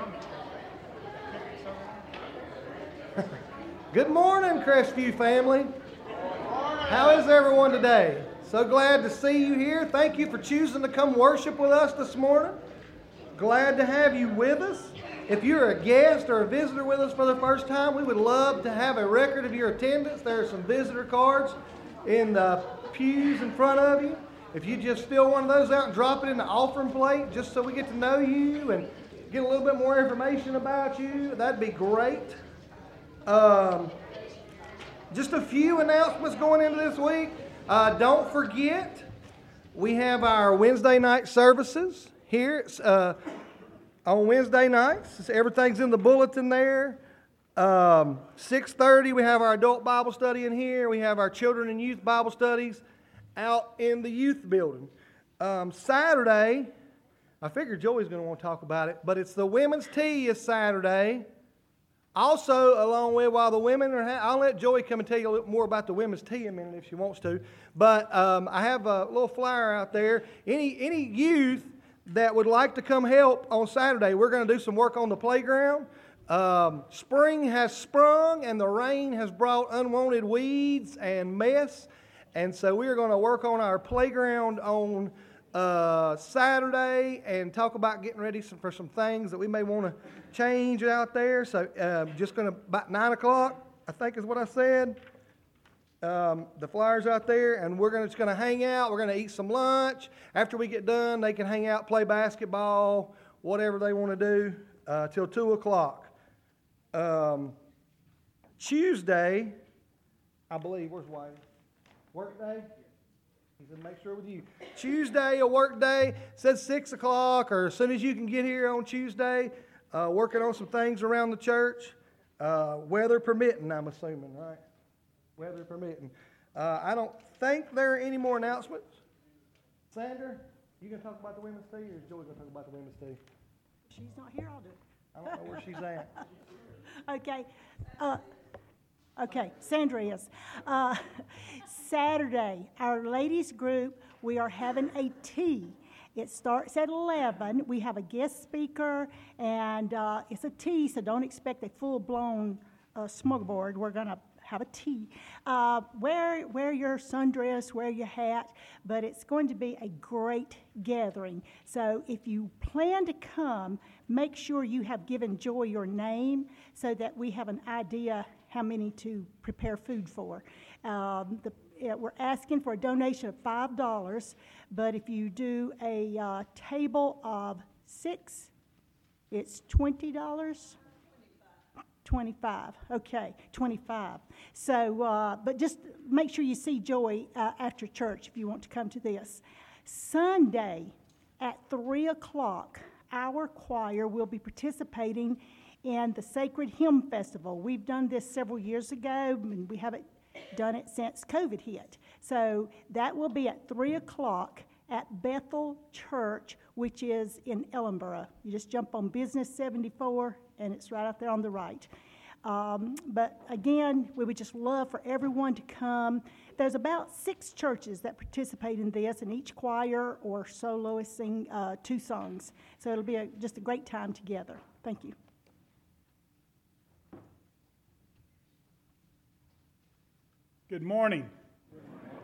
Good morning, Crestview family. How is everyone today? So glad to see you here. Thank you for choosing to come worship with us this morning. Glad to have you with us. If you're a guest or a visitor with us for the first time, we would love to have a record of your attendance. There are some visitor cards in the pews in front of you. If you just fill one of those out and drop it in the offering plate just so we get to know you and get a little bit more information about you, that'd be great. Um, just a few announcements going into this week. Uh, don't forget, we have our Wednesday night services here uh, on Wednesday nights. Everything's in the bulletin there. Um, 6.30, we have our adult Bible study in here. We have our children and youth Bible studies out in the youth building. Um, Saturday, I figured Joey's going to want to talk about it, but it's the women's tea is Saturday. Also, along with while the women are, ha- I'll let Joey come and tell you a little more about the women's tea in a minute if she wants to. But um, I have a little flyer out there. Any any youth that would like to come help on Saturday, we're going to do some work on the playground. Um, spring has sprung, and the rain has brought unwanted weeds and mess. And so we are going to work on our playground on uh, Saturday and talk about getting ready for some things that we may want to change out there. So uh, just going to about nine o'clock, I think is what I said. Um, the flyers out there, and we're gonna, just going to hang out. We're going to eat some lunch. After we get done, they can hang out, play basketball, whatever they want to do, uh, till two o'clock. Um, Tuesday, I believe. Where's Wayne? Work day. He said, make sure with you. Tuesday, a work day, says 6 o'clock, or as soon as you can get here on Tuesday, uh, working on some things around the church. Uh, weather permitting, I'm assuming, right? Weather permitting. Uh, I don't think there are any more announcements. Sandra, you going to talk about the women's tea, or is Joey going to talk about the women's tea? She's not here, I'll do it. I don't know where she's at. Okay. Uh, okay, Sandra is. Uh, Saturday, our ladies group, we are having a tea. It starts at 11. We have a guest speaker, and uh, it's a tea, so don't expect a full blown uh, smuggleboard. We're going to have a tea. Uh, wear, wear your sundress, wear your hat, but it's going to be a great gathering. So if you plan to come, make sure you have given Joy your name so that we have an idea how many to prepare food for. Um, the, we're asking for a donation of $5, but if you do a uh, table of six, it's $20. 25. Okay, 25. So, uh, but just make sure you see Joy uh, after church if you want to come to this. Sunday at 3 o'clock, our choir will be participating in the Sacred Hymn Festival. We've done this several years ago, and we haven't done it since COVID hit. So that will be at 3 o'clock at Bethel Church, which is in Ellenboro. You just jump on Business 74 and it's right out there on the right. Um, but again, we would just love for everyone to come. There's about six churches that participate in this, and each choir or soloist sing uh, two songs. So it'll be a, just a great time together. Thank you. Good morning.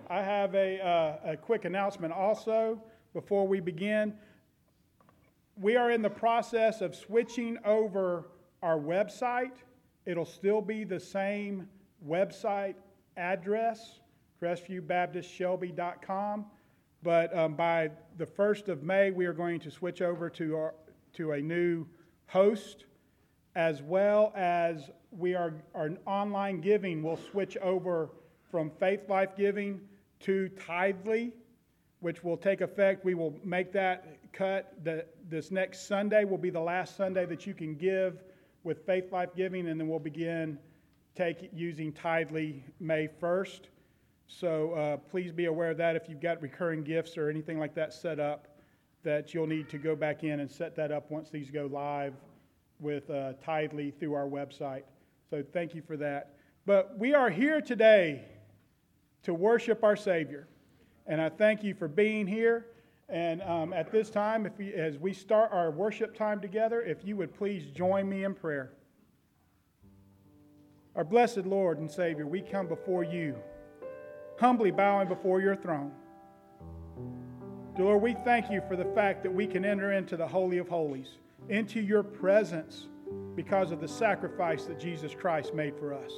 I have a, uh, a quick announcement also before we begin we are in the process of switching over our website. It'll still be the same website address, CrestviewBaptistShelby.com, but um, by the 1st of May, we are going to switch over to, our, to a new host, as well as we are, our online giving will switch over from Faithlife Giving to Tithely, which will take effect. We will make that cut. The, this next Sunday will be the last Sunday that you can give with Faithlife Giving, and then we'll begin take using Tithely May 1st. So uh, please be aware of that if you've got recurring gifts or anything like that set up, that you'll need to go back in and set that up once these go live with uh, Tithely through our website. So thank you for that. But we are here today to worship our Savior. And I thank you for being here. And um, at this time, if we, as we start our worship time together, if you would please join me in prayer. Our blessed Lord and Savior, we come before you, humbly bowing before your throne. Dear Lord, we thank you for the fact that we can enter into the Holy of Holies, into your presence, because of the sacrifice that Jesus Christ made for us.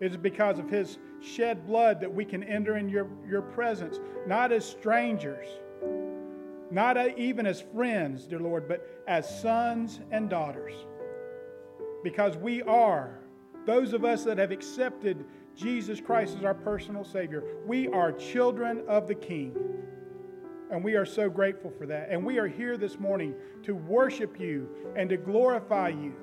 It is because of his shed blood that we can enter in your, your presence, not as strangers, not even as friends, dear Lord, but as sons and daughters. Because we are, those of us that have accepted Jesus Christ as our personal Savior, we are children of the King. And we are so grateful for that. And we are here this morning to worship you and to glorify you.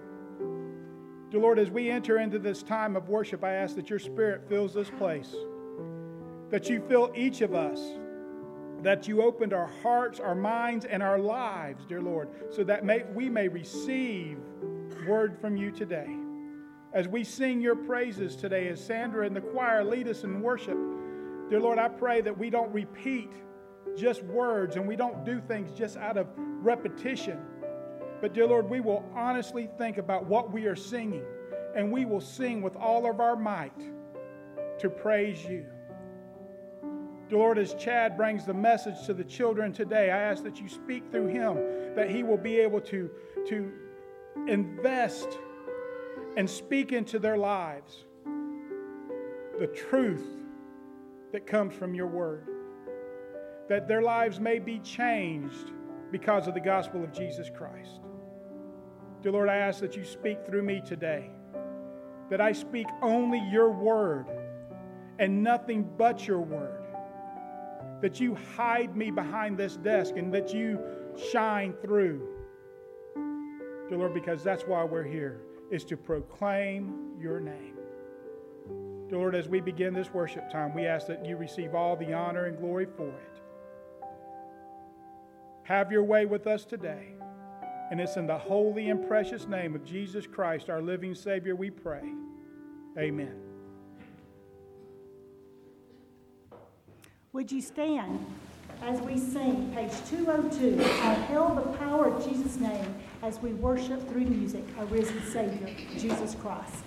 Dear Lord, as we enter into this time of worship, I ask that your Spirit fills this place, that you fill each of us, that you opened our hearts, our minds, and our lives, dear Lord, so that may, we may receive word from you today. As we sing your praises today, as Sandra and the choir lead us in worship, dear Lord, I pray that we don't repeat just words and we don't do things just out of repetition. But, dear Lord, we will honestly think about what we are singing and we will sing with all of our might to praise you. Dear Lord, as Chad brings the message to the children today, I ask that you speak through him, that he will be able to, to invest and speak into their lives the truth that comes from your word that their lives may be changed because of the gospel of Jesus Christ. Dear Lord, I ask that you speak through me today, that I speak only your word and nothing but your word, that you hide me behind this desk and that you shine through. Dear Lord, because that's why we're here, is to proclaim your name. Dear Lord, as we begin this worship time, we ask that you receive all the honor and glory for it. Have your way with us today. And it's in the holy and precious name of Jesus Christ, our living Savior, we pray. Amen. Would you stand as we sing page 202? I hail the power of Jesus' name as we worship through music our risen Savior, Jesus Christ.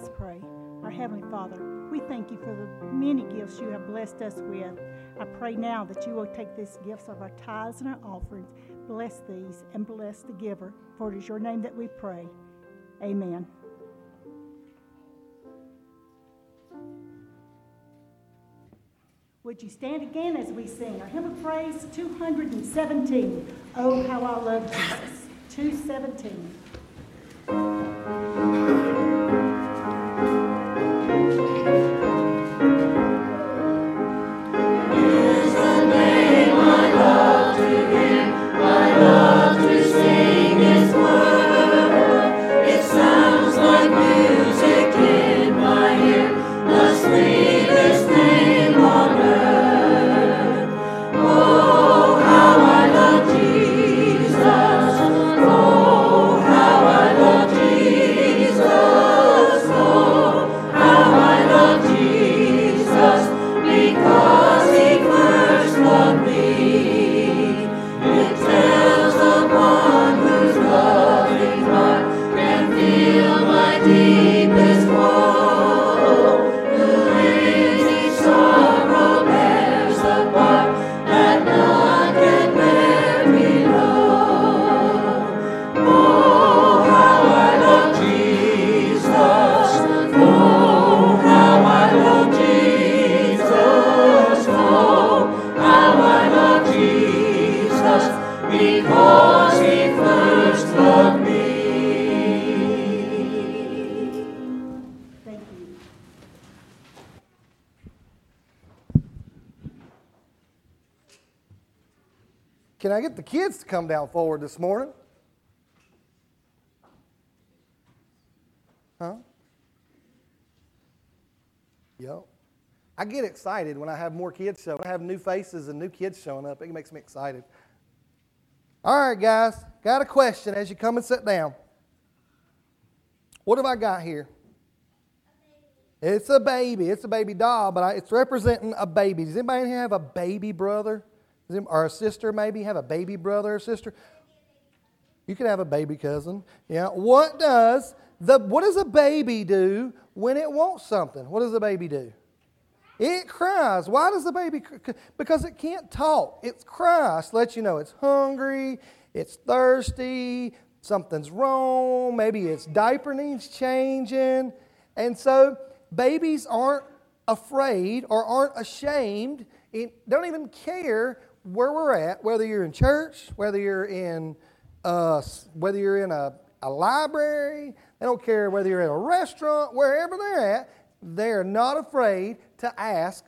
Let's pray. Our Heavenly Father, we thank you for the many gifts you have blessed us with. I pray now that you will take these gifts of our tithes and our offerings, bless these, and bless the giver. For it is your name that we pray. Amen. Would you stand again as we sing our hymn of praise 217? Oh, how I love Jesus. 217. Kids to come down forward this morning. Huh? Yep. I get excited when I have more kids show. I have new faces and new kids showing up. It makes me excited. All right, guys, got a question as you come and sit down. What have I got here? It's a baby. It's a baby doll, but it's representing a baby. Does anybody here have a baby brother? Or a sister, maybe? Have a baby brother or sister? You could have a baby cousin. Yeah. What does the what does a baby do when it wants something? What does a baby do? It cries. Why does the baby cry? Because it can't talk. It cries let you know it's hungry, it's thirsty, something's wrong, maybe its diaper needs changing. And so babies aren't afraid or aren't ashamed, don't even care where we're at, whether you're in church, whether you're in, uh, whether you're in a, a library, they don't care whether you're in a restaurant, wherever they're at, they're not afraid to ask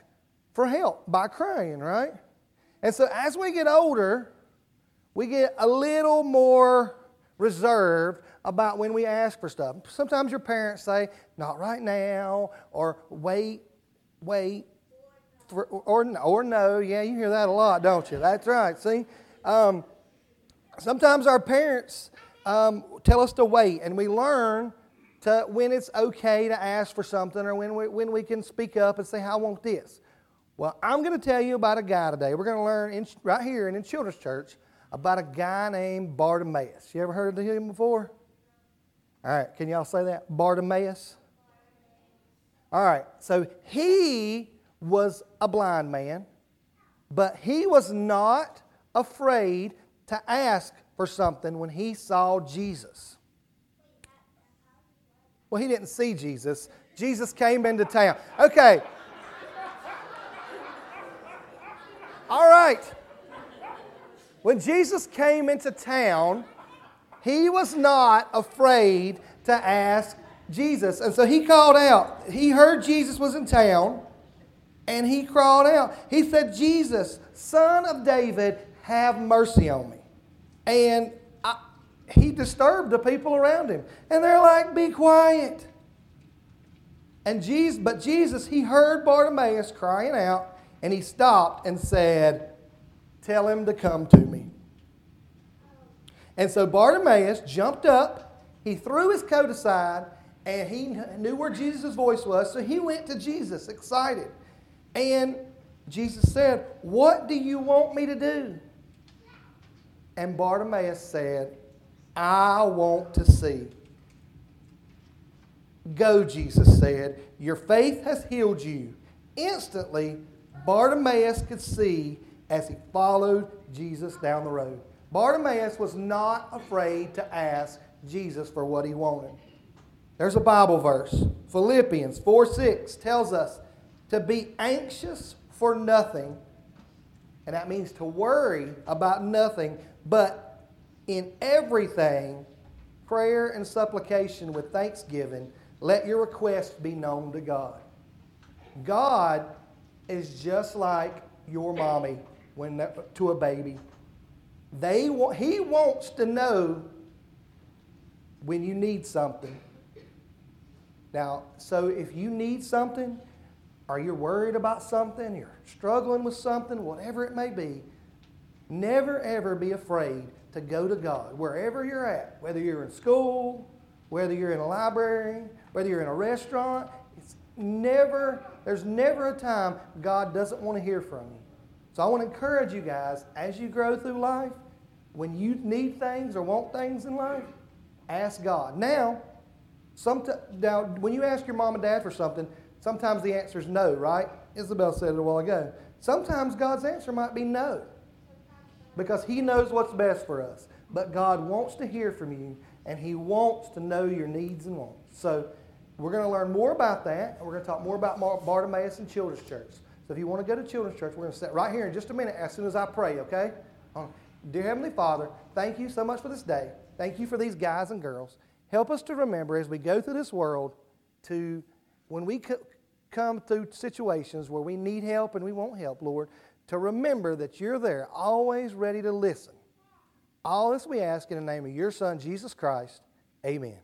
for help by crying, right? And so as we get older, we get a little more reserved about when we ask for stuff. Sometimes your parents say, not right now, or wait, wait, or, or no. Yeah, you hear that a lot, don't you? That's right. See? Um, sometimes our parents um, tell us to wait, and we learn to when it's okay to ask for something or when we, when we can speak up and say, I want this. Well, I'm going to tell you about a guy today. We're going to learn in, right here and in Children's Church about a guy named Bartimaeus. You ever heard of him before? All right, can y'all say that? Bartimaeus? All right, so he was a blind man, but he was not afraid to ask for something when he saw Jesus. Well, he didn't see Jesus. Jesus came into town. Okay. All right. When Jesus came into town, he was not afraid to ask Jesus. And so he called out. He heard Jesus was in town and he crawled out. He said, Jesus, son of David, have mercy on me. And I, he disturbed the people around him. And they're like, be quiet. And Jesus, but Jesus, he heard Bartimaeus crying out, and he stopped and said, Tell him to come to me. And so Bartimaeus jumped up, he threw his coat aside, and he knew where Jesus' voice was, so he went to Jesus excited. And Jesus said, What do you want me to do? And Bartimaeus said, I want to see. Go, Jesus said, your faith has healed you. Instantly, Bartimaeus could see as he followed Jesus down the road. Bartimaeus was not afraid to ask Jesus for what he wanted. There's a Bible verse. Philippians 4 6 tells us to be anxious for nothing. And that means to worry about nothing, but in everything, prayer and supplication with thanksgiving, let your requests be known to God. God is just like your mommy when to a baby. They he wants to know when you need something. Now, so if you need something, or you're worried about something, you're struggling with something, whatever it may be, never ever be afraid to go to God wherever you're at, whether you're in school, whether you're in a library, whether you're in a restaurant. It's never, there's never a time God doesn't want to hear from you. So I want to encourage you guys as you grow through life, when you need things or want things in life, ask God. Now, some now when you ask your mom and dad for something, sometimes the answer is no, right? Isabel said it a while ago. Sometimes God's answer might be no because He knows what's best for us. But God wants to hear from you and He wants to know your needs and wants. So we're going to learn more about that and we're going to talk more about Bartimaeus and Children's Church. So if you want to go to Children's Church, we're going to sit right here in just a minute as soon as I pray, okay? Um, dear Heavenly Father, thank you so much for this day. Thank you for these guys and girls. Help us to remember as we go through this world to, when we come through situations where we need help and we want help, Lord, to remember that you're there, always ready to listen. All this we ask in the name of your Son, Jesus Christ. Amen.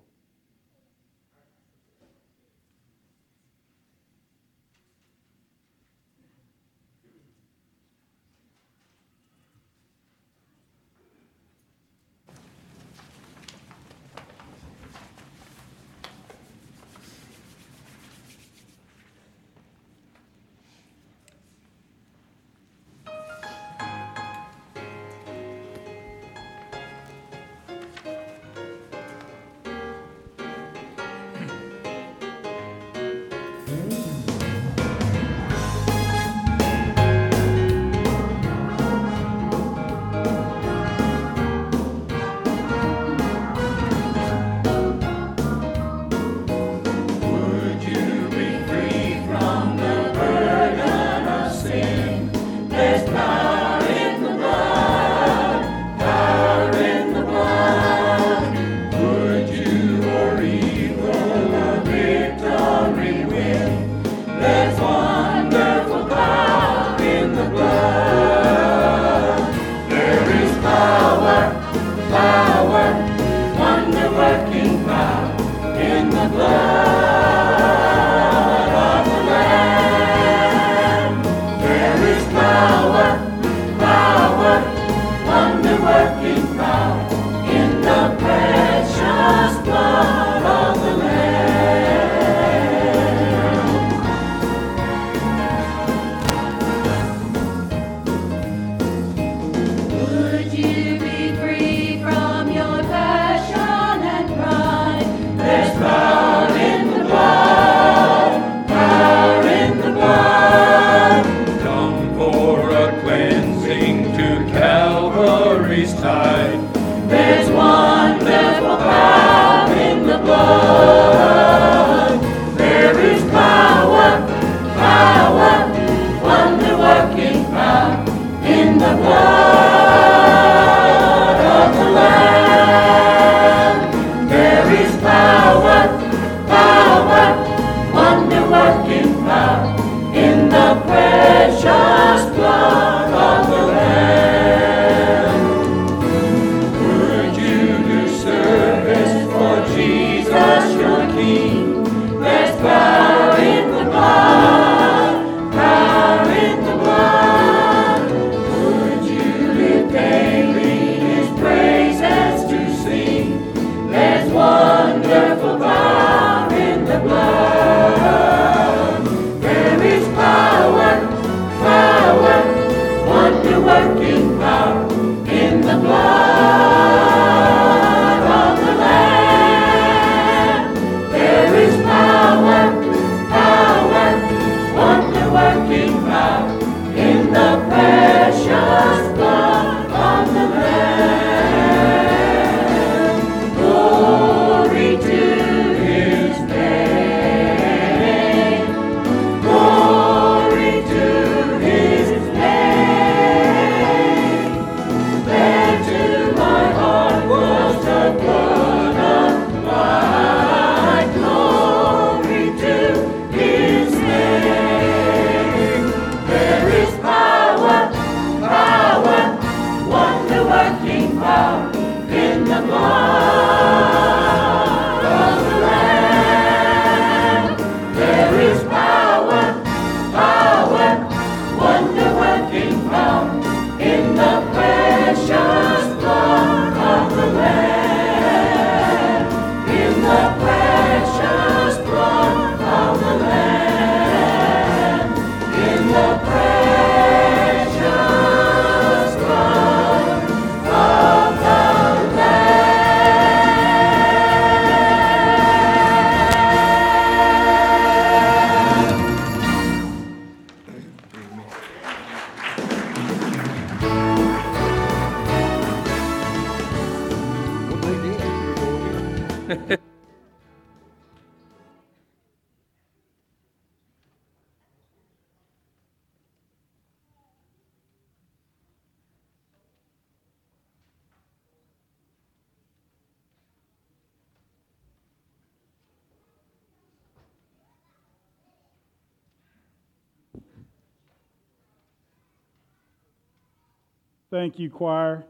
You, choir,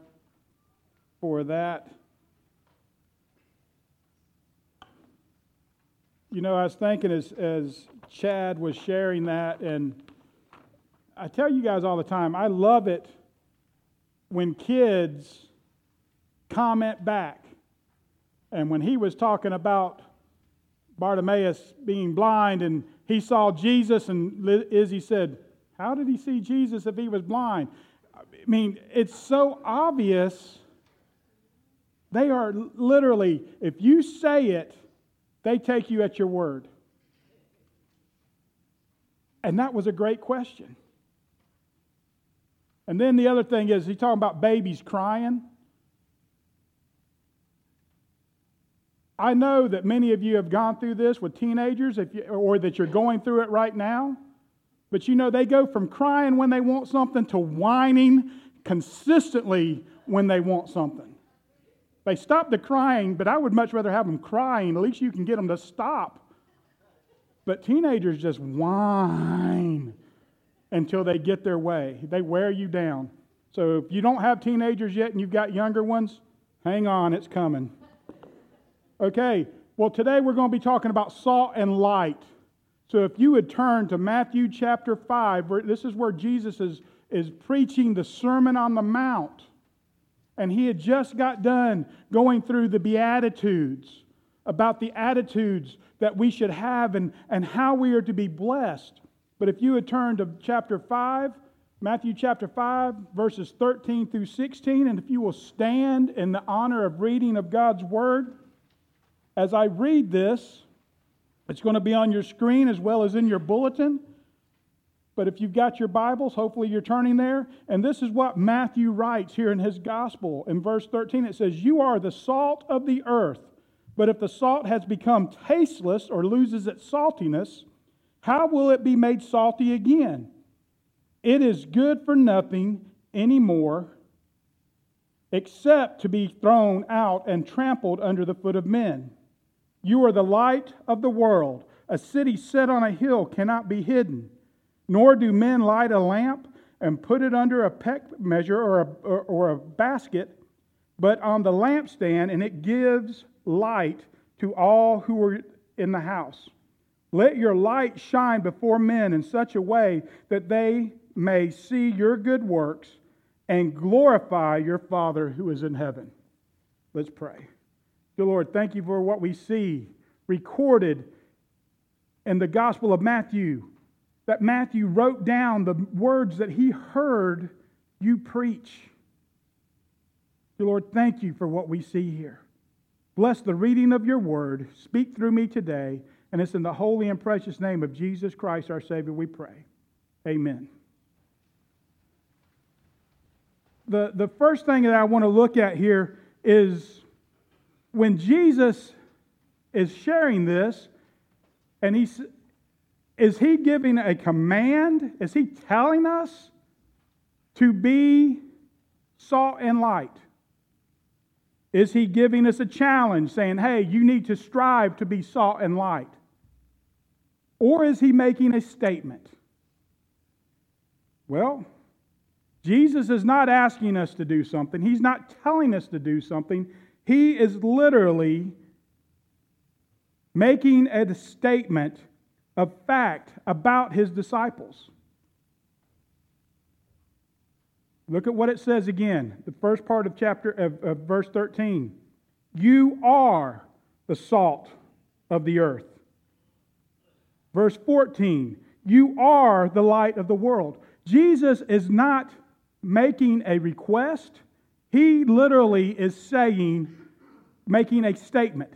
for that. You know, I was thinking as, as Chad was sharing that, and I tell you guys all the time, I love it when kids comment back. And when he was talking about Bartimaeus being blind and he saw Jesus, and Izzy said, How did he see Jesus if he was blind? I mean, it's so obvious. They are literally, if you say it, they take you at your word. And that was a great question. And then the other thing is, he's talking about babies crying. I know that many of you have gone through this with teenagers, you, or that you're going through it right now. But you know, they go from crying when they want something to whining consistently when they want something. They stop the crying, but I would much rather have them crying. At least you can get them to stop. But teenagers just whine until they get their way. They wear you down. So if you don't have teenagers yet and you've got younger ones, hang on, it's coming. Okay, well, today we're going to be talking about salt and light. So if you would turn to Matthew chapter 5, this is where Jesus is, is preaching the Sermon on the Mount. And he had just got done going through the Beatitudes about the attitudes that we should have and, and how we are to be blessed. But if you would turn to chapter 5, Matthew chapter 5, verses 13 through 16, and if you will stand in the honor of reading of God's word, as I read this, it's going to be on your screen as well as in your bulletin. But if you've got your Bibles, hopefully you're turning there. And this is what Matthew writes here in his gospel. In verse 13, it says, You are the salt of the earth. But if the salt has become tasteless or loses its saltiness, how will it be made salty again? It is good for nothing anymore except to be thrown out and trampled under the foot of men. You are the light of the world. A city set on a hill cannot be hidden. Nor do men light a lamp and put it under a peck measure or a, or, or a basket, but on the lampstand, and it gives light to all who are in the house. Let your light shine before men in such a way that they may see your good works and glorify your Father who is in heaven. Let's pray. Dear Lord, thank you for what we see recorded in the Gospel of Matthew. That Matthew wrote down the words that he heard you preach. Dear Lord, thank you for what we see here. Bless the reading of your word. Speak through me today. And it's in the holy and precious name of Jesus Christ, our Savior, we pray. Amen. The, the first thing that I want to look at here is when Jesus is sharing this, and he's, is he giving a command? Is he telling us to be salt and light? Is he giving us a challenge saying, hey, you need to strive to be salt and light? Or is he making a statement? Well, Jesus is not asking us to do something, He's not telling us to do something. He is literally making a statement of fact about His disciples. Look at what it says again, the first part of chapter of, of verse 13. You are the salt of the earth. Verse 14, you are the light of the world. Jesus is not making a request, he literally is saying, making a statement.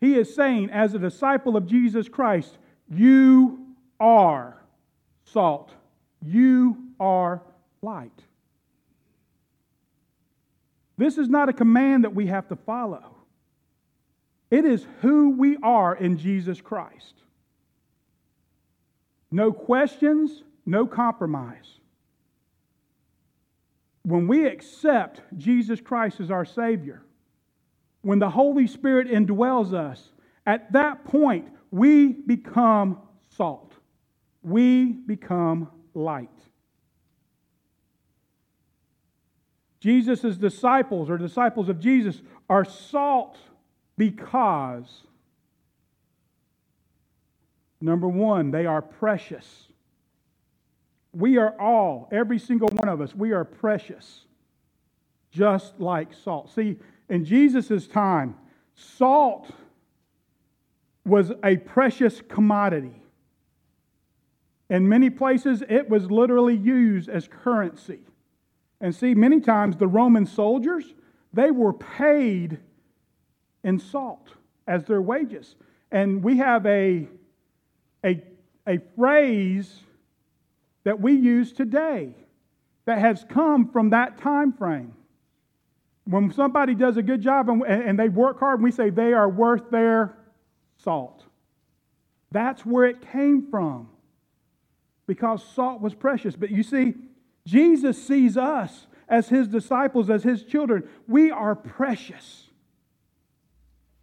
He is saying, as a disciple of Jesus Christ, you are salt, you are light. This is not a command that we have to follow. It is who we are in Jesus Christ. No questions, no compromise. When we accept Jesus Christ as our Savior, when the Holy Spirit indwells us, at that point we become salt. We become light. Jesus' disciples, or disciples of Jesus, are salt because, number one, they are precious. We are all, every single one of us, we are precious, just like salt. See, in Jesus' time, salt was a precious commodity. In many places, it was literally used as currency. And see, many times the Roman soldiers, they were paid in salt as their wages. And we have a, a, a phrase that we use today that has come from that time frame. When somebody does a good job and, and they work hard, we say they are worth their salt. That's where it came from because salt was precious. But you see, Jesus sees us as his disciples, as his children. We are precious.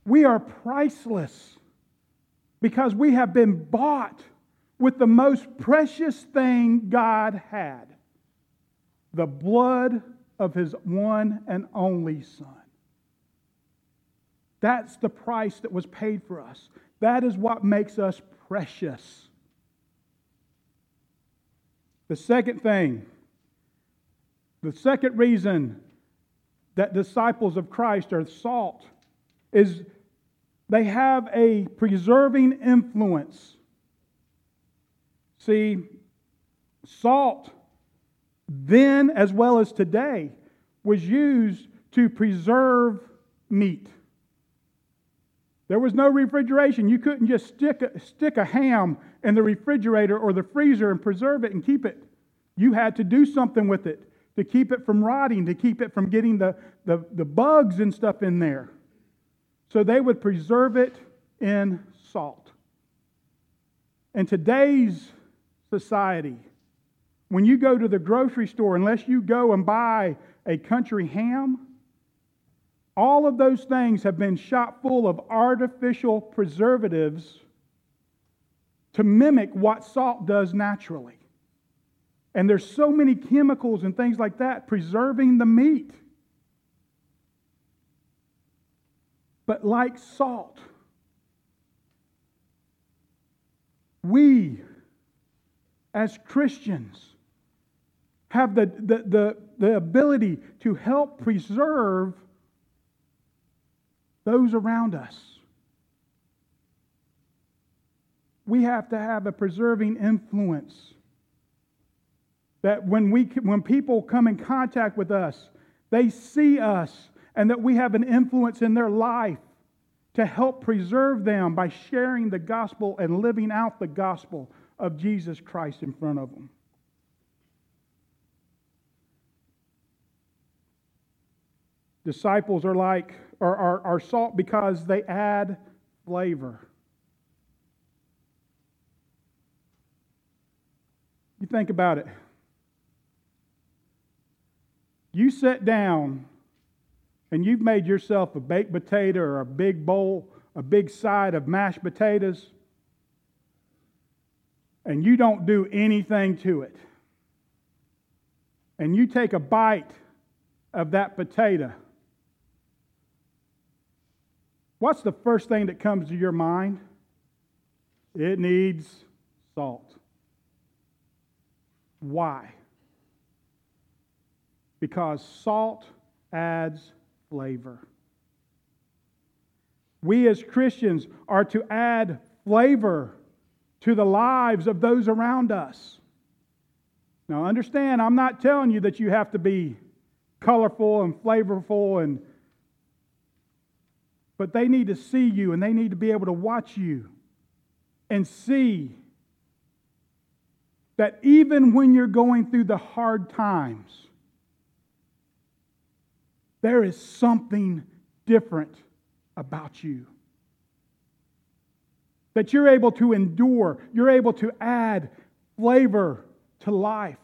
We are priceless because we have been bought with the most precious thing God had the blood of his one and only Son. That's the price that was paid for us. That is what makes us precious. The second thing the second reason that disciples of Christ are salt is they have a preserving influence. See, salt then as well as today was used to preserve meat. There was no refrigeration. You couldn't just stick a, stick a ham in the refrigerator or the freezer and preserve it and keep it. You had to do something with it to keep it from rotting, to keep it from getting the, the, the bugs and stuff in there. So they would preserve it in salt. And today's society, when you go to the grocery store, unless you go and buy a country ham, all of those things have been shot full of artificial preservatives to mimic what salt does naturally. And there's so many chemicals and things like that preserving the meat. But like salt, we as Christians have the, the, the, the ability to help preserve those around us. We have to have a preserving influence that when, we, when people come in contact with us, they see us and that we have an influence in their life to help preserve them by sharing the gospel and living out the gospel of Jesus Christ in front of them. Disciples are like are, are, are salt because they add flavor. You think about it. You sit down and you've made yourself a baked potato or a big bowl, a big side of mashed potatoes, and you don't do anything to it. and you take a bite of that potato, what's the first thing that comes to your mind? It needs salt. Why? Because salt adds flavor. We as Christians are to add flavor to the lives of those around us. Now, understand, I'm not telling you that you have to be colorful and flavorful and but they need to see you and they need to be able to watch you and see that even when you're going through the hard times, there is something different about you. That you're able to endure, you're able to add flavor to life.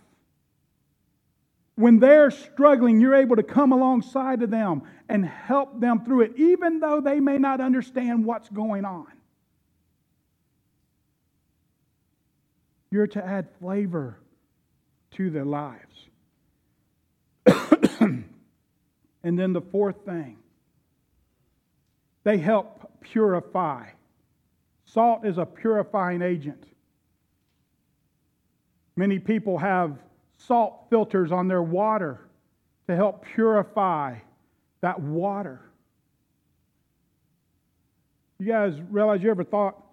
When they're struggling, you're able to come alongside of them and help them through it, even though they may not understand what's going on. You're to add flavor to their lives. and then the fourth thing, they help purify. Salt is a purifying agent. Many people have salt filters on their water to help purify that water. You guys realize you ever thought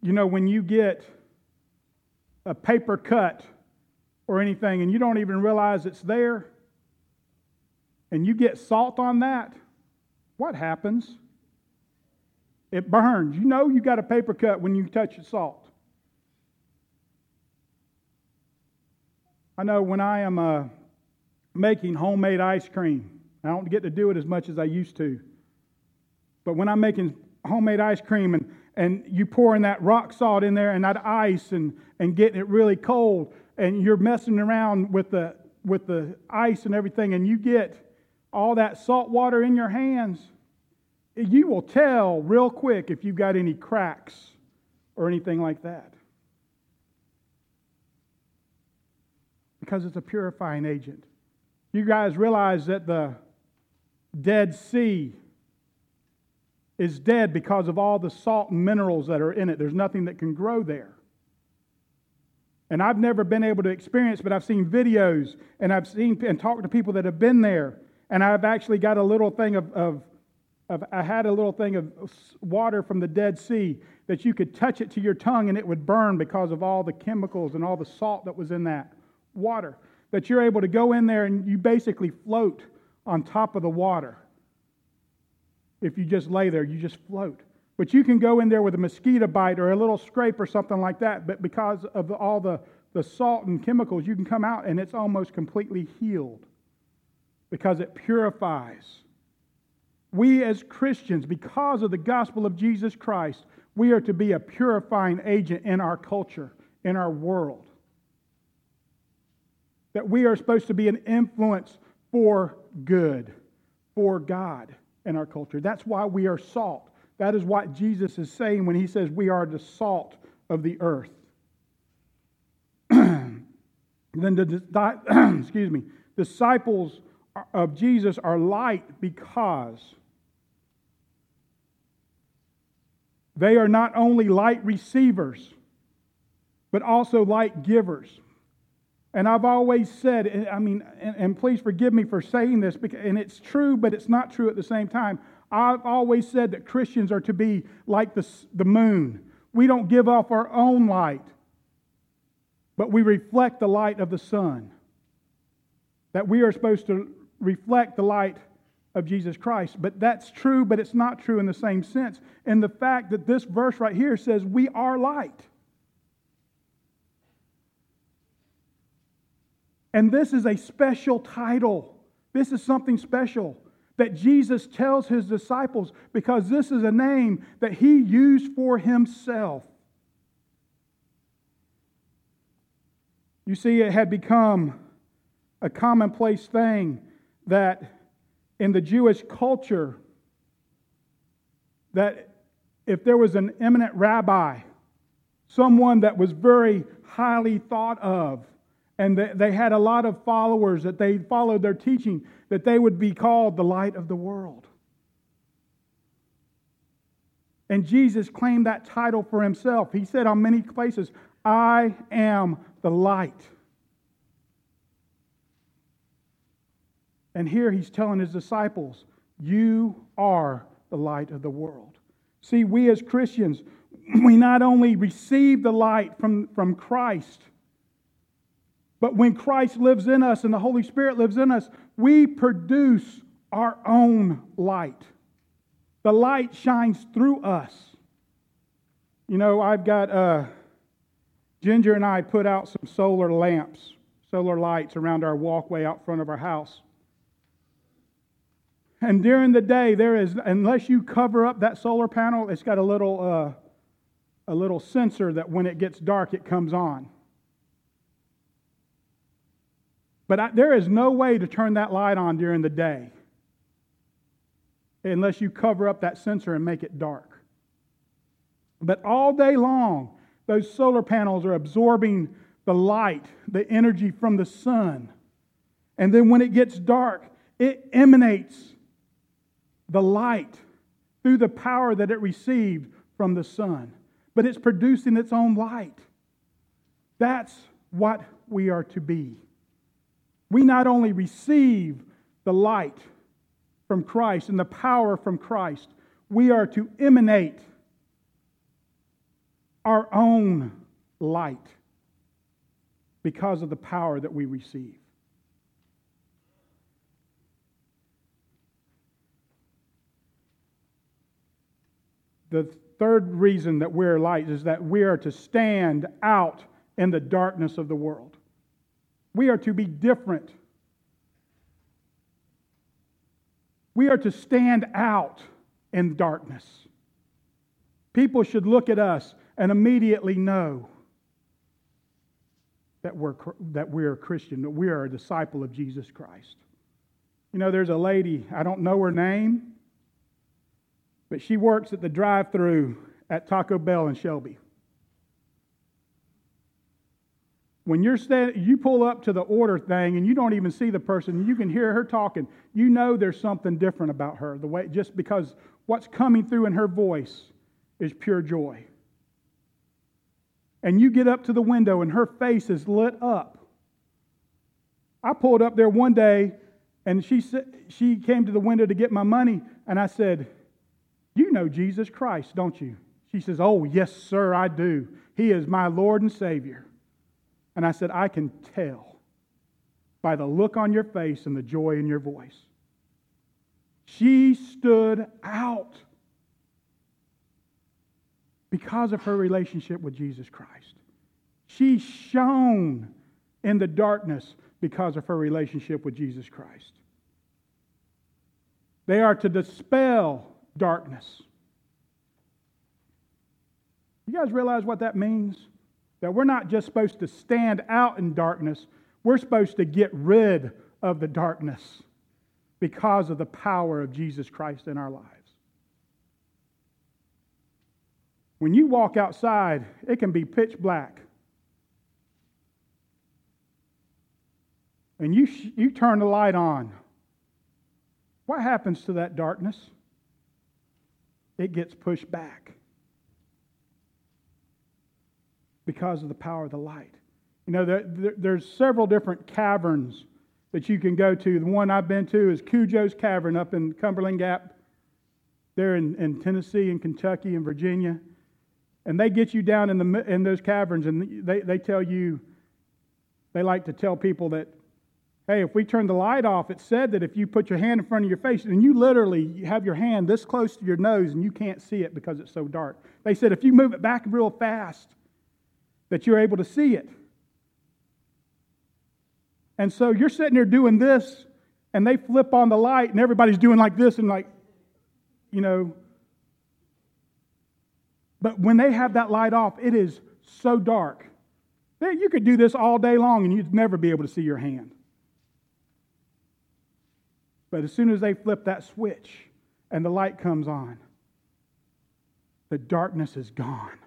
you know, when you get a paper cut or anything and you don't even realize it's there, and you get salt on that, what happens? It burns. You know you got a paper cut when you touch the salt. I know when I am uh, making homemade ice cream, I don't get to do it as much as I used to. But when I'm making homemade ice cream and and you pouring that rock salt in there and that ice and, and getting it really cold and you're messing around with the with the ice and everything and you get all that salt water in your hands you will tell real quick if you've got any cracks or anything like that because it's a purifying agent you guys realize that the dead sea is dead because of all the salt and minerals that are in it. There's nothing that can grow there. And I've never been able to experience, but I've seen videos and I've seen and talked to people that have been there. And I've actually got a little thing of, of, of, I had a little thing of water from the Dead Sea that you could touch it to your tongue and it would burn because of all the chemicals and all the salt that was in that water. That you're able to go in there and you basically float on top of the water if you just lay there, you just float. But you can go in there with a mosquito bite or a little scrape or something like that, but because of all the, the salt and chemicals, you can come out and it's almost completely healed because it purifies. We as Christians, because of the gospel of Jesus Christ, we are to be a purifying agent in our culture, in our world. That we are supposed to be an influence for good, for God in our culture. That's why we are salt. That is what Jesus is saying when he says we are the salt of the earth. then the excuse me, disciples of Jesus are light because they are not only light receivers, but also light givers. And I've always said, I mean, and, and, please forgive me for saying this, because, and it's true, but it's not true at the same time. I've always said that Christians are to be like the, the moon. We don't give off our own light, but we reflect the light of the sun. That we are supposed to reflect the light of Jesus Christ. But that's true, but it's not true in the same sense. In the fact that this verse right here says, We are light. And this is a special title. This is something special that Jesus tells his disciples because this is a name that he used for himself. You see, it had become a commonplace thing that in the Jewish culture, that if there was an eminent rabbi, someone that was very highly thought of, and they had a lot of followers that they followed their teaching, that they would be called the light of the world. And Jesus claimed that title for himself. He said on many places, I am the light. And here he's telling his disciples, You are the light of the world. See, we as Christians, we not only receive the light from, from Christ, but when Christ lives in us and the Holy Spirit lives in us, we produce our own light. The light shines through us. You know, I've got uh, Ginger and I put out some solar lamps, solar lights around our walkway out front of our house. And during the day, there is, unless you cover up that solar panel, it's got a little, uh, a little sensor that when it gets dark, it comes on. But I, there is no way to turn that light on during the day unless you cover up that sensor and make it dark. But all day long, those solar panels are absorbing the light, the energy from the sun. And then when it gets dark, it emanates the light through the power that it received from the sun. But it's producing its own light. That's what we are to be. We not only receive the light from Christ and the power from Christ, we are to emanate our own light because of the power that we receive. The third reason that we're light is that we are to stand out in the darkness of the world. We are to be different. We are to stand out in darkness. People should look at us and immediately know that we're, that we're a Christian, that we are a disciple of Jesus Christ. You know, there's a lady, I don't know her name, but she works at the drive through at Taco Bell in Shelby. When you're stand, you pull up to the order thing and you don't even see the person, you can hear her talking. You know there's something different about her, the way just because what's coming through in her voice is pure joy. And you get up to the window and her face is lit up. I pulled up there one day and she she came to the window to get my money and I said, "You know Jesus Christ, don't you?" She says, "Oh, yes, sir, I do. He is my Lord and Savior." And I said, I can tell by the look on your face and the joy in your voice. She stood out because of her relationship with Jesus Christ. She shone in the darkness because of her relationship with Jesus Christ. They are to dispel darkness. You guys realize what that means? That we're not just supposed to stand out in darkness, we're supposed to get rid of the darkness because of the power of Jesus Christ in our lives. When you walk outside, it can be pitch black. And you, you turn the light on. What happens to that darkness? It gets pushed back because of the power of the light. You know, there, there, there's several different caverns that you can go to. The one I've been to is Cudjo's Cavern up in Cumberland Gap, there in, in Tennessee and Kentucky and Virginia. And they get you down in, the, in those caverns and they, they tell you, they like to tell people that, hey, if we turn the light off, it said that if you put your hand in front of your face and you literally have your hand this close to your nose and you can't see it because it's so dark. They said if you move it back real fast, that you're able to see it. And so you're sitting there doing this, and they flip on the light, and everybody's doing like this, and like, you know. But when they have that light off, it is so dark. You could do this all day long, and you'd never be able to see your hand. But as soon as they flip that switch and the light comes on, the darkness is gone.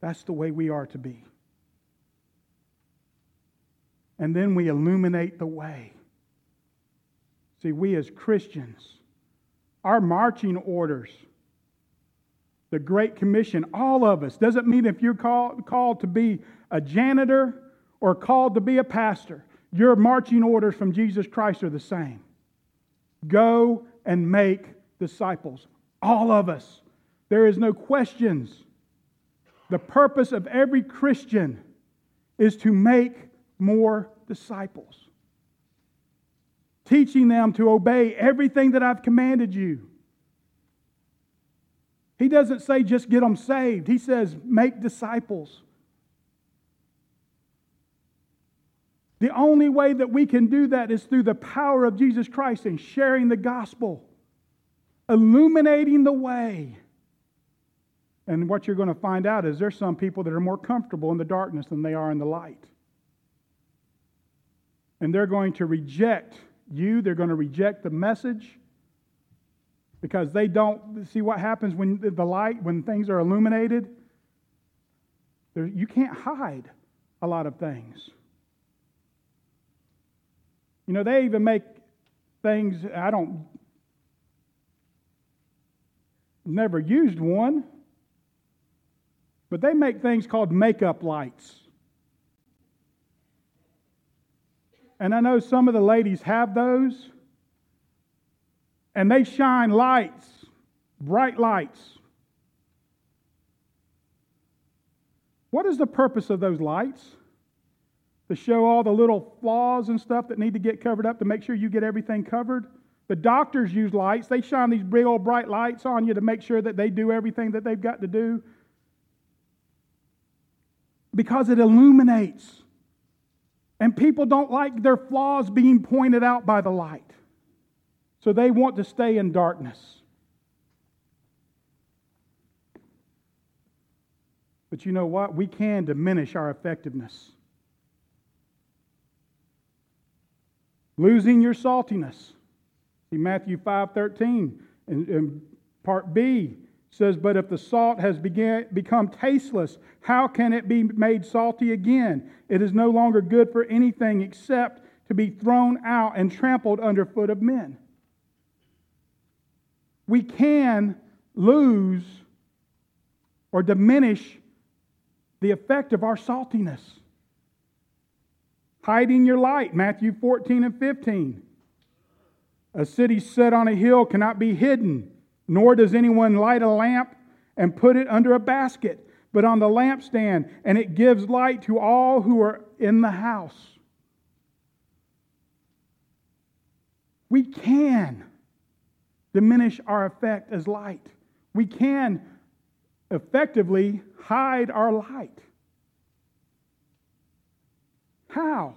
That's the way we are to be. and then we illuminate the way. See, we as Christians, our marching orders, the Great Commission, all of us, doesn't mean if you're called, called to be a janitor or called to be a pastor, your marching orders from Jesus Christ are the same. Go and make disciples. All of us. There is no questions. The purpose of every Christian is to make more disciples, teaching them to obey everything that I've commanded you. He doesn't say just get them saved, he says make disciples. The only way that we can do that is through the power of Jesus Christ and sharing the gospel, illuminating the way. And what you're going to find out is there's some people that are more comfortable in the darkness than they are in the light. And they're going to reject you, they're going to reject the message because they don't see what happens when the light, when things are illuminated. You can't hide a lot of things. You know, they even make things, I don't, never used one, but they make things called makeup lights. And I know some of the ladies have those, and they shine lights, bright lights. What is the purpose of those lights? To show all the little flaws and stuff that need to get covered up to make sure you get everything covered. The doctors use lights. They shine these big old bright lights on you to make sure that they do everything that they've got to do because it illuminates. And people don't like their flaws being pointed out by the light. So they want to stay in darkness. But you know what? We can diminish our effectiveness. Losing your saltiness. See Matthew 5 13 and, and part B says, But if the salt has began, become tasteless, how can it be made salty again? It is no longer good for anything except to be thrown out and trampled underfoot of men. We can lose or diminish the effect of our saltiness. Hiding your light, Matthew 14 and 15. A city set on a hill cannot be hidden, nor does anyone light a lamp and put it under a basket, but on the lampstand, and it gives light to all who are in the house. We can diminish our effect as light. We can effectively hide our light. How?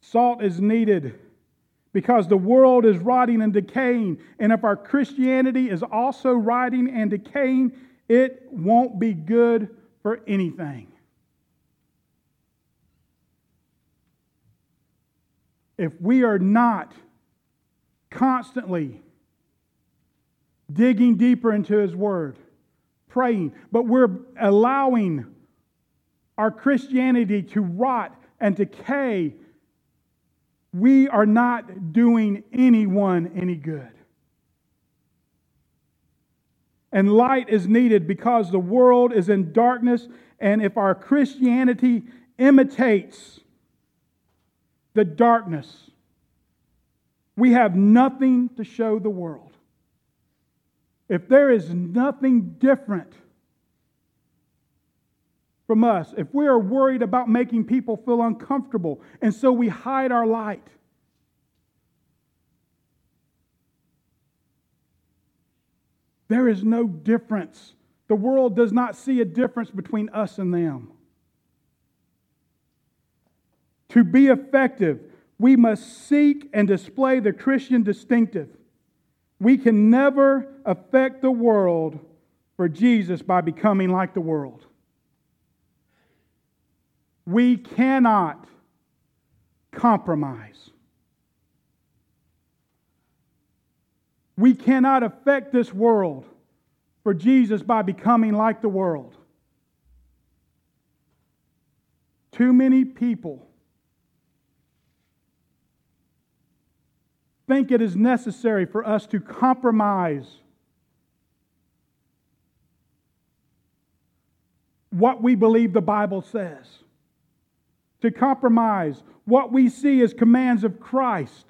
Salt is needed because the world is rotting and decaying. And if our Christianity is also rotting and decaying, it won't be good for anything. If we are not constantly digging deeper into His Word, praying, but we're allowing our Christianity to rot and decay, we are not doing anyone any good. And light is needed because the world is in darkness, and if our Christianity imitates the darkness, we have nothing to show the world. If there is nothing different from us, if we are worried about making people feel uncomfortable, and so we hide our light, there is no difference. The world does not see a difference between us and them. To be effective, we must seek and display the Christian distinctive. We can never affect the world for Jesus by becoming like the world. We cannot compromise. We cannot affect this world for Jesus by becoming like the world. too many people think it is necessary for us to compromise what we believe the Bible says, to compromise what we see as commands of Christ,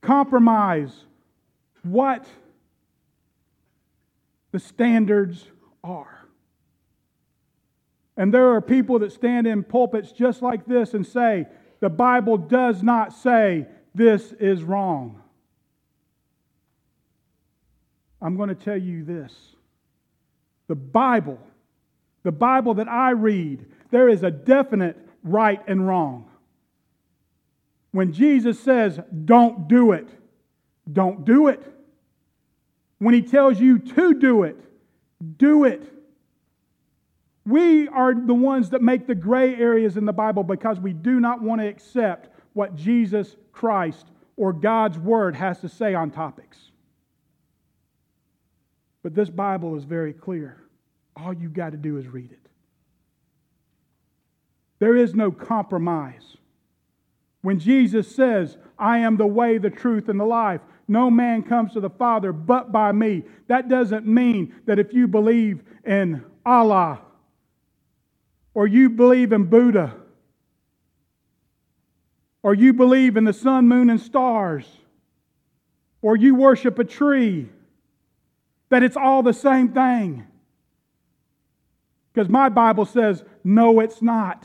compromise what the standards are. And there are people that stand in pulpits just like this and say, the Bible does not say this is wrong. I'm going to tell you this. The Bible, the Bible that I read, there is a definite right and wrong. When Jesus says, don't do it, don't do it. When he tells you to do it, do it. We are the ones that make the gray areas in the Bible because we do not want to accept what Jesus Christ or God's Word has to say on topics. But this Bible is very clear. All you got to do is read it. There is no compromise. When Jesus says, I am the way, the truth, and the life, no man comes to the Father but by me. That doesn't mean that if you believe in Allah or you believe in Buddha or you believe in the sun, moon, and stars, or you worship a tree, that it's all the same thing. Because my Bible says, no, it's not.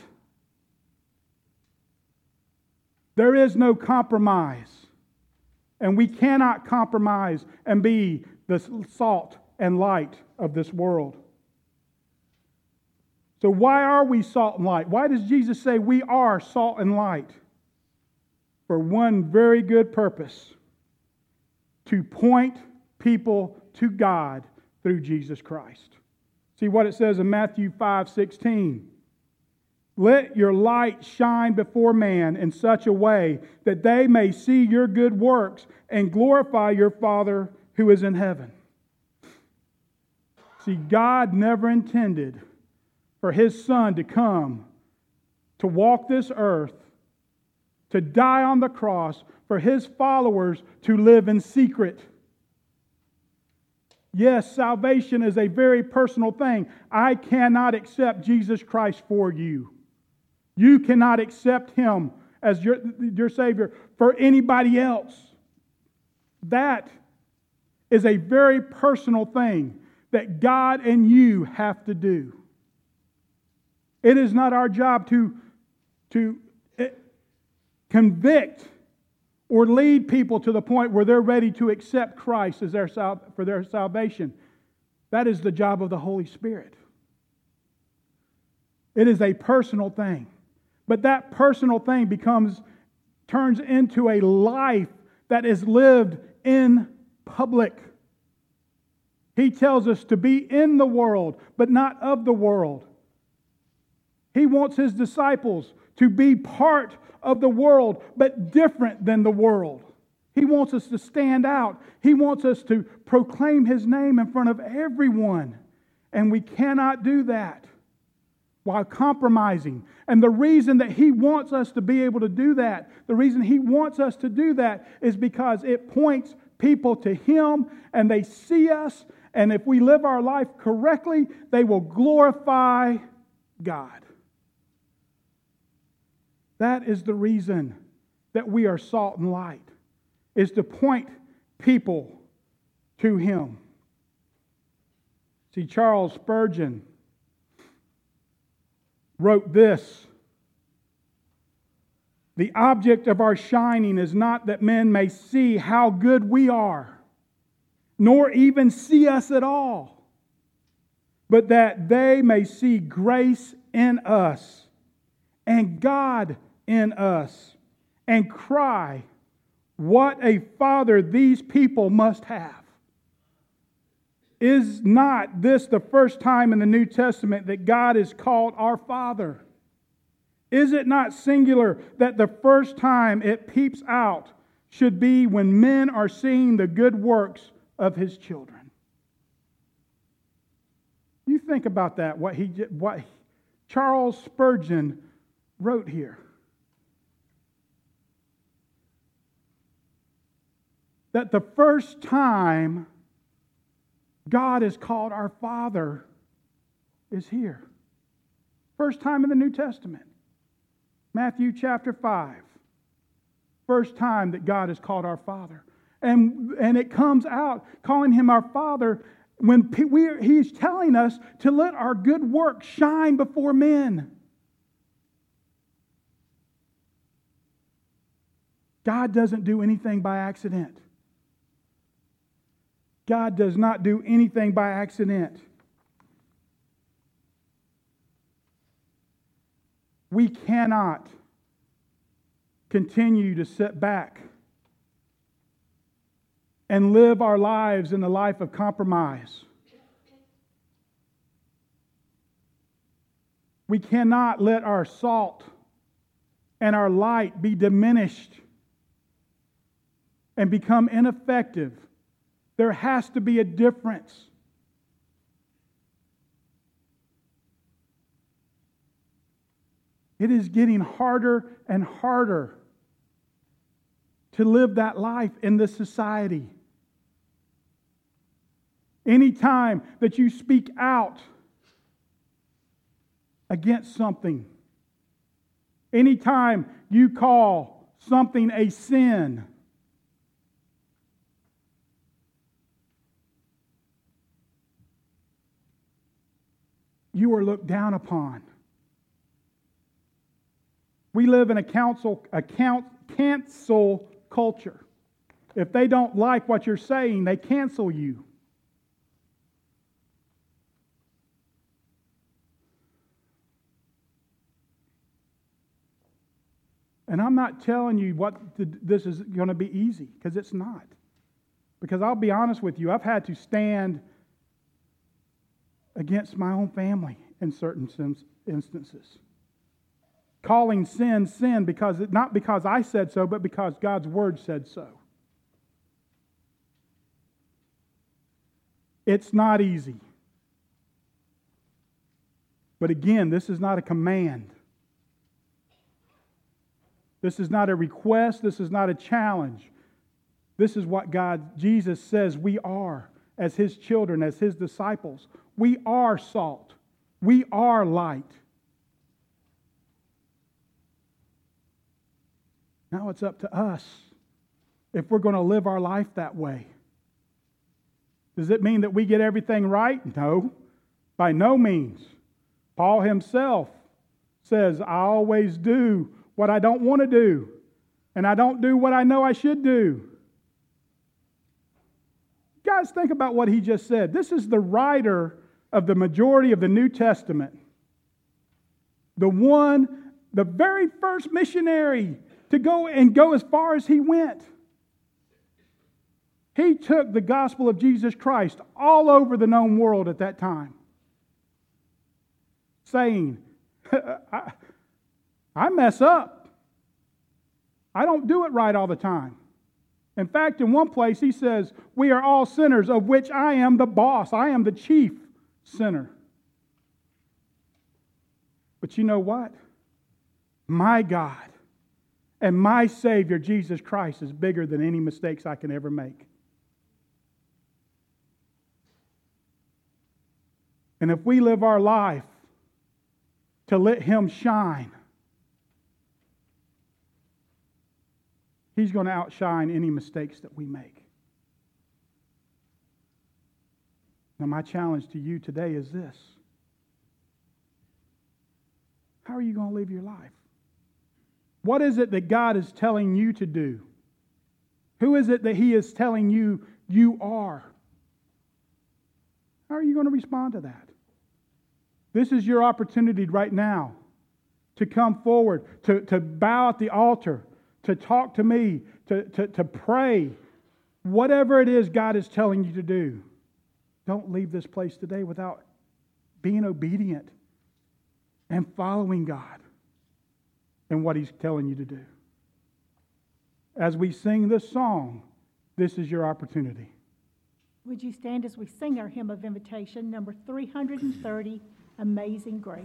There is no compromise. And we cannot compromise and be the salt and light of this world. So, why are we salt and light? Why does Jesus say we are salt and light? for one very good purpose to point people to God through Jesus Christ. See what it says in Matthew 5 16. Let your light shine before man in such a way that they may see your good works and glorify your Father who is in heaven. See, God never intended for his Son to come to walk this earth to die on the cross for his followers to live in secret. Yes, salvation is a very personal thing. I cannot accept Jesus Christ for you. You cannot accept him as your, your Savior for anybody else. That is a very personal thing that God and you have to do. It is not our job to, to eh, convict or lead people to the point where they're ready to accept Christ as their, for their salvation. That is the job of the Holy Spirit. It is a personal thing. But that personal thing becomes, turns into a life that is lived in public. He tells us to be in the world, but not of the world. He wants his disciples to be part of the world, but different than the world. He wants us to stand out. He wants us to proclaim His name in front of everyone. And we cannot do that while compromising. And the reason that He wants us to be able to do that, the reason He wants us to do that is because it points people to Him and they see us. And if we live our life correctly, they will glorify God. That is the reason that we are salt and light, is to point people to Him. See, Charles Spurgeon wrote this The object of our shining is not that men may see how good we are, nor even see us at all, but that they may see grace in us and God in us and cry, What a father these people must have. Is not this the first time in the New Testament that God is called our Father? Is it not singular that the first time it peeps out should be when men are seeing the good works of his children? You think about that, what he, what Charles Spurgeon wrote here. That the first time God is called our Father is here. First time in the New Testament. Matthew chapter 5. First time that God is called our Father. And, and it comes out calling him our Father when we, he's telling us to let our good work shine before men. God doesn't do anything by accident. God does not do anything by accident. We cannot continue to sit back and live our lives in the life of compromise. We cannot let our salt and our light be diminished and become ineffective. There has to be a difference. It is getting harder and harder to live that life in this society. Anytime that you speak out against something, anytime you call something a sin, you are looked down upon. We live in a council, a cancel culture. If they don't like what you're saying, they cancel you. And I'm not telling you what this is going to be easy, because it's not. Because I'll be honest with you, I've had to stand against my own family in certain instances calling sin sin because it, not because I said so, but because God's word said so. It's not easy. But again, this is not a command. This is not a request. This is not a challenge. This is what God, Jesus says we are as His children, as His disciples. We are salt. We are light. Now it's up to us if we're going to live our life that way. Does it mean that we get everything right? No, by no means. Paul himself says, I always do what I don't want to do, and I don't do what I know I should do. Guys, think about what he just said. This is the writer of the majority of the New Testament. The one, the very first missionary to go and go as far as he went. He took the gospel of Jesus Christ all over the known world at that time, saying, I, I mess up. I don't do it right all the time. In fact, in one place, he says, We are all sinners, of which I am the boss. I am the chief sinner. But you know what? My God and my Savior, Jesus Christ, is bigger than any mistakes I can ever make. And if we live our life to let Him shine, He's going to outshine any mistakes that we make. Now, my challenge to you today is this How are you going to live your life? What is it that God is telling you to do? Who is it that He is telling you you are? How are you going to respond to that? This is your opportunity right now to come forward, to, to bow at the altar, to talk to me, to, to, to pray. Whatever it is God is telling you to do, don't leave this place today without being obedient and following God and what He's telling you to do. As we sing this song, this is your opportunity. Would you stand as we sing our hymn of invitation, number 330, Amazing Grace?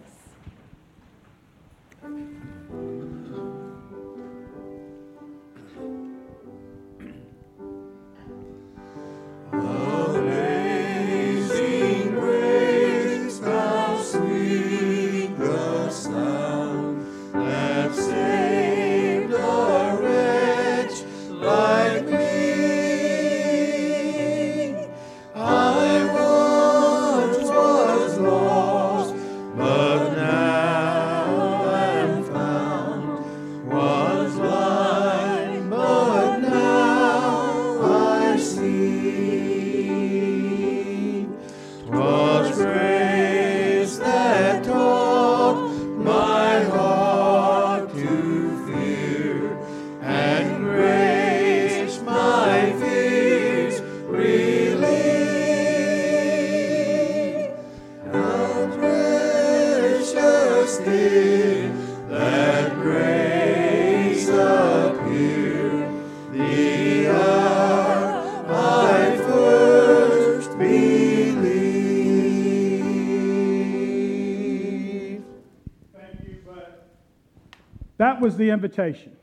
Was the invitation.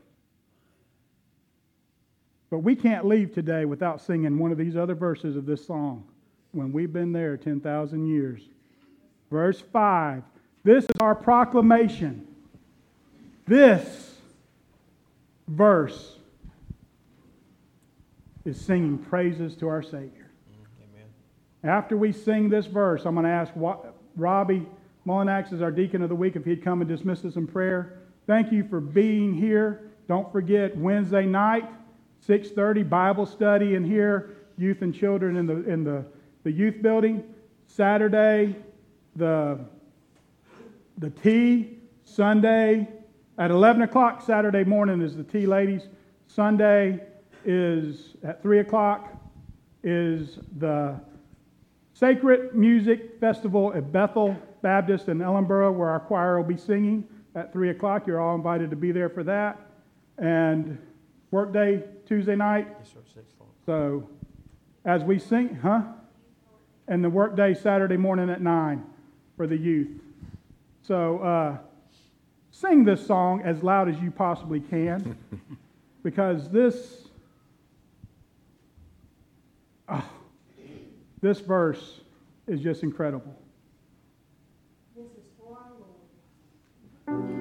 But we can't leave today without singing one of these other verses of this song when we've been there 10,000 years. Verse 5 This is our proclamation. This verse is singing praises to our Savior. Mm, amen. After we sing this verse, I'm going to ask Robbie Mullinax as our deacon of the week if he'd come and dismiss us in prayer. Thank you for being here. Don't forget Wednesday night, 6:30 Bible study in here, youth and children in the in the, the youth building. Saturday, the the tea. Sunday at 11 o'clock Saturday morning is the tea ladies. Sunday is at 3 o'clock is the Sacred Music Festival at Bethel Baptist in Ellenboro, where our choir will be singing at 3 o'clock. You're all invited to be there for that. And workday Tuesday night. Yes, sir, 6 o'clock. So as we sing, huh? And the workday Saturday morning at 9 for the youth. So uh, sing this song as loud as you possibly can because this. Oh, this verse is just incredible. When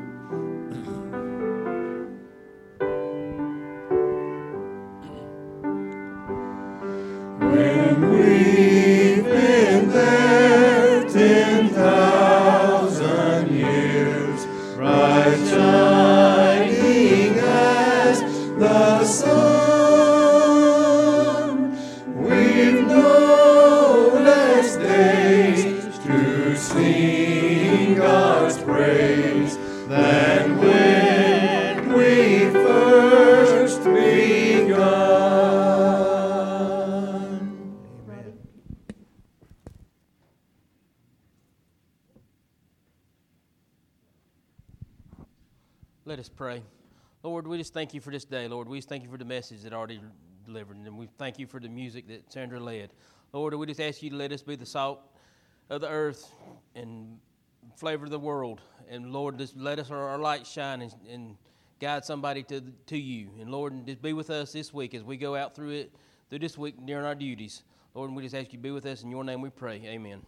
just thank you for this day, Lord. We just thank you for the message that already delivered, and we thank you for the music that Sandra led. Lord, we just ask you to let us be the salt of the earth and flavor of the world. And Lord, just let us our, light shine and, and, guide somebody to to you. And Lord, just be with us this week as we go out through it through this week during our duties. Lord, and we just ask you to be with us in your name. We pray. Amen.